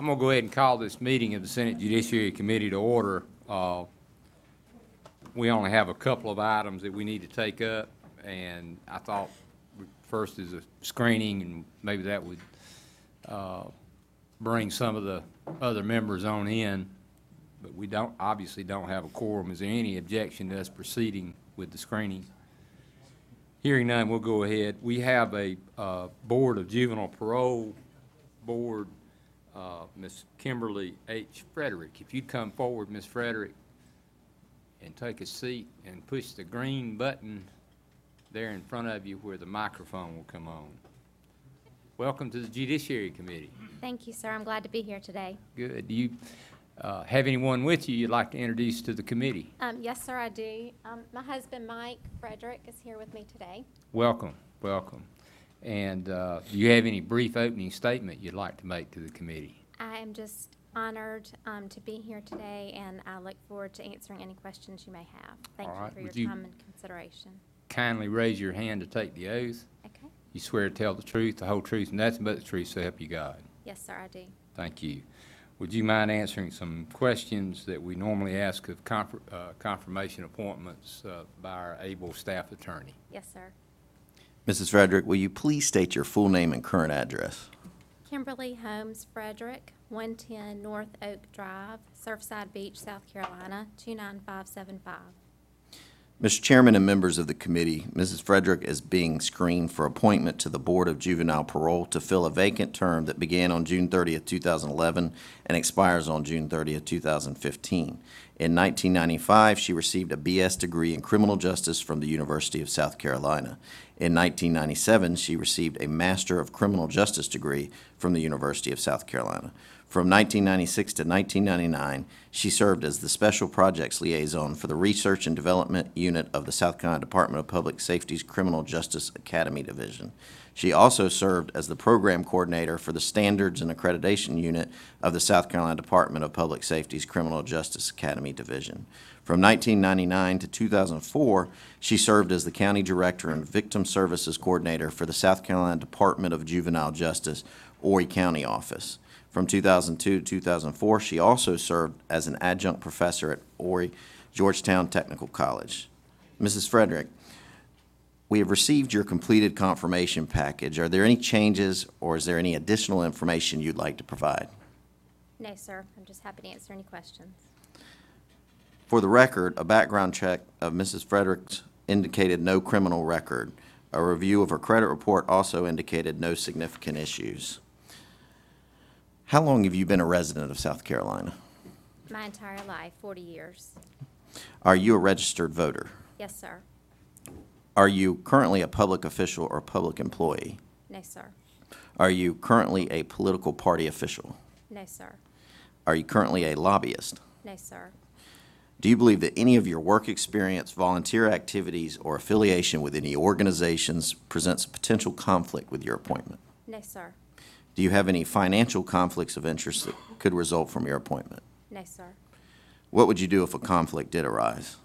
I'm going to go ahead and call this meeting of the Senate Judiciary Committee to order. Uh, We only have a couple of items that we need to take up, and I thought first is a screening, and maybe that would uh, bring some of the other members on in, but we don't, obviously don't have a quorum. Is there any objection to us proceeding with the screening? Hearing none, we'll go ahead. We have a uh, Board of Juvenile Parole Board, uh, Ms. Kimberly H. Frederick. If you'd come forward, Ms. Frederick, and take a seat and push the green button there in front of you where the microphone will come on. Welcome to the Judiciary Committee. Thank you, sir. I'm glad to be here today. Good. Do you uh, have anyone with you you'd like to introduce to the committee? Um, yes, sir, I do. Um, my husband, Mike Frederick, is here with me today. Welcome, welcome. And uh, do you have any brief opening statement you'd like to make to the committee? I am just honored um, to be here today, and I look forward to answering any questions you may have. Thank All you right. for Would your you- time and consideration. Kindly raise your hand to take the oath. Okay? You swear to tell the truth, the whole truth, and nothing but the truth, so help you God. Yes, sir, I do. Thank you. Would you mind answering some questions that we normally ask of uh, confirmation appointments uh, by our able staff attorney? Yes, sir. Mrs. Frederick, will you please state your full name and current address? Kimberly Holmes Frederick, 110 North Oak Drive, Surfside Beach, South Carolina, 29575. Mr. Chairman and members of the committee, Mrs. Frederick is being screened for appointment to the Board of Juvenile Parole to fill a vacant term that began on June 30th, 2011, and expires on June 30th, 2015. In 1995, she received a BS degree in criminal justice from the University of South Carolina. In 1997, she received a Master of Criminal Justice degree from the University of South Carolina. From 1996 to 1999, she served as the Special Projects Liaison for the Research and Development Unit of the South Carolina Department of Public Safety's Criminal Justice Academy Division. She also served as the Program Coordinator for the Standards and Accreditation Unit of the South Carolina Department of Public Safety's Criminal Justice Academy Division. From 1999 to 2004, she served as the County Director and Victim Services Coordinator for the South Carolina Department of Juvenile Justice, Horry County Office. From 2002 to 2004, she also served as an adjunct professor at Horry Georgetown Technical College. Mrs. Frederick, we have received your completed confirmation package. Are there any changes, or is there any additional information you'd like to provide? No, sir. I'm just happy to answer any questions. For the record, a background check of Mrs. Fredericks indicated no criminal record. A review of her credit report also indicated no significant issues. How long have you been a resident of South Carolina? My entire life, 40 years. Are you a registered voter? Yes, sir. Are you currently a public official or public employee? No, sir. Are you currently a political party official? No, sir. Are you currently a lobbyist? No, sir. Do you believe that any of your work experience, volunteer activities, or affiliation with any organizations presents a potential conflict with your appointment? No, sir. Do you have any financial conflicts of interest that could result from your appointment? No, sir. What would you do if a conflict did arise?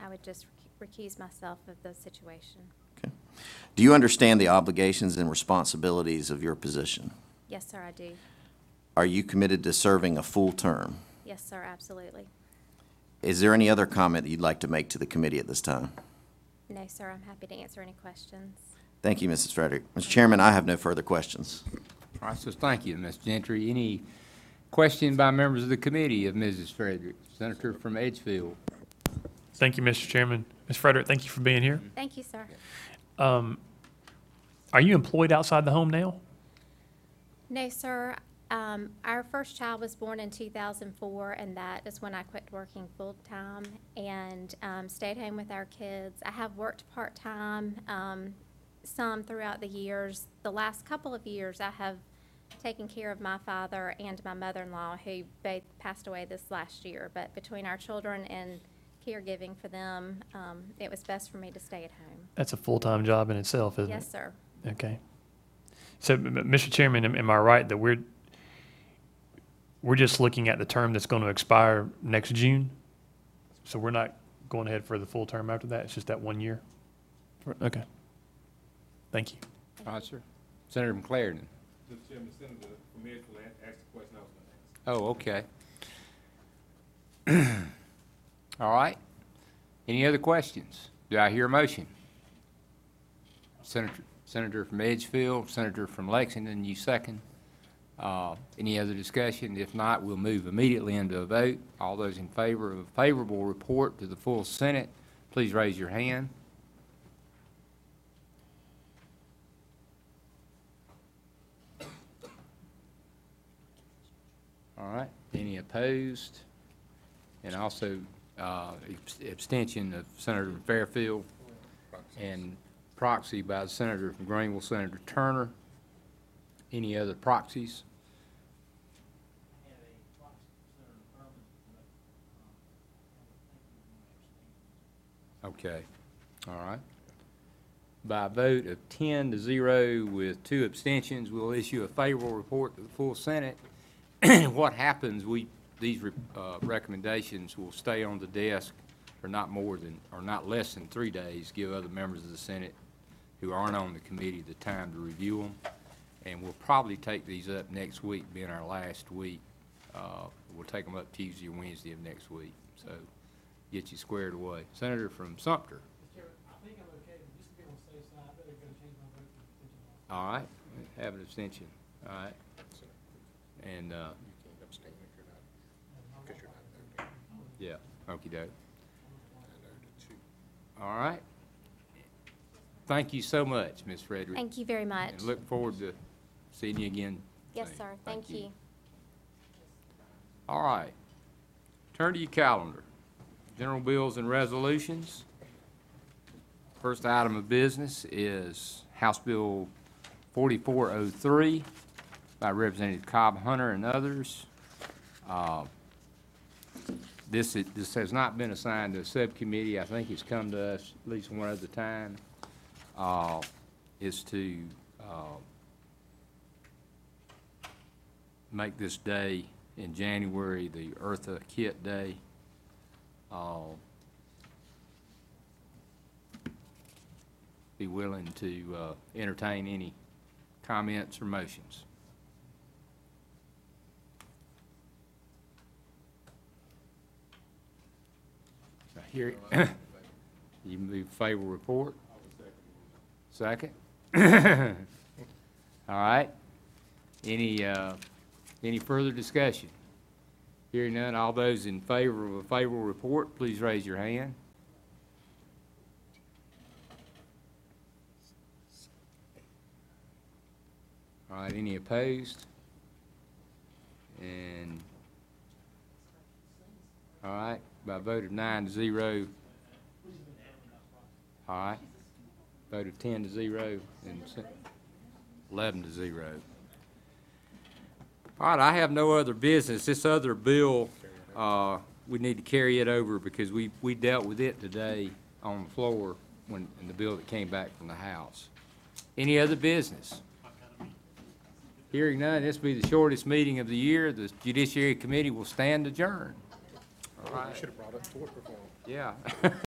I would just rec- recuse myself of the situation. Okay. Do you understand the obligations and responsibilities of your position? Yes, sir, I do. Are you committed to serving a full term? Yes, sir, absolutely. Is there any other comment that you'd like to make to the committee at this time? No, sir, I'm happy to answer any questions. Thank you, Mrs. Frederick. Mr. Chairman, I have no further questions. All right, so thank you, Ms. Gentry. Any question by members of the committee of Mrs. Frederick? Senator from Edgefield. Thank you, Mr. Chairman. Ms. Frederick, thank you for being here. Thank you, sir. Um, Are you employed outside the home now? No, sir. Um, our first child was born in 2004, and that is when I quit working full-time and um, stayed home with our kids. I have worked part-time, um, some throughout the years. The last couple of years, I have taken care of my father and my mother-in-law, who both passed away this last year. But between our children and caregiving for them, um, it was best for me to stay at home. That's a full-time job in itself, isn't it? Yes, sir. Okay. So, m- m- Mr. Chairman, am- am I right that we're, we're just looking at the term that's going to expire next June? So we're not going ahead for the full term after that? It's just that one year? Okay. Thank you. All right, sir. Senator McLaren. Mr. Chairman, Senator from Edgefield asked the question I was gonna ask. Oh, okay. All right. Any other questions? Do I hear a motion? Senator, Senator from Edgefield, Senator from Lexington, you second. Uh, Any other discussion? If not, we'll move immediately into a vote. All those in favor of a favorable report to the full Senate, please raise your hand. All right, any opposed? And also uh, abs- abstention of Senator Fairfield and proxy by the Senator from Greenville, Senator Turner. Any other proxies? Okay, all right. By a vote of ten to zero with two abstentions, we'll issue a favorable report to the full Senate. What happens, we, these re- uh, recommendations will stay on the desk for not more than, or not less than three days, give other members of the Senate who aren't on the committee the time to review them. And we'll probably take these up next week, being our last week. Uh, We'll take them up Tuesday or Wednesday of next week, so get you squared away. Senator from Sumter, I think I'm okay, just to be on the safe side, I better go change my vote to all right, have an abstention, all right. And, uh, yeah, okey doke. All right. Thank you so much, Ms. Frederick. Thank you very much. And look forward to seeing you again. Yes, soon. sir, thank you. All right. Turn to your calendar. General bills and resolutions. First item of business is House Bill 4403 by Representative Cobb Hunter and others. Uh, This, is- this has not been assigned to a subcommittee. I think it's come to us at least one other time. Uh, Is to uh, make this day in January the Eartha Kitt Day. Uh, Be willing to uh, entertain any comments or motions. Hear, you move favorable report? Second? All right. Any, uh, any further discussion? Hearing none, all those in favor of a favorable report, please raise your hand. All right, any opposed? And, all right, by a vote of nine to zero. All right, vote of ten to zero and eleven to zero. All right, I have no other business. This other bill, uh, we need to carry it over because we, we dealt with it today on the floor when, in the bill that came back from the House. Any other business? Hearing none, this will be the shortest meeting of the year. The Judiciary Committee will stand adjourned. All right. Should have brought up tort reform. Yeah.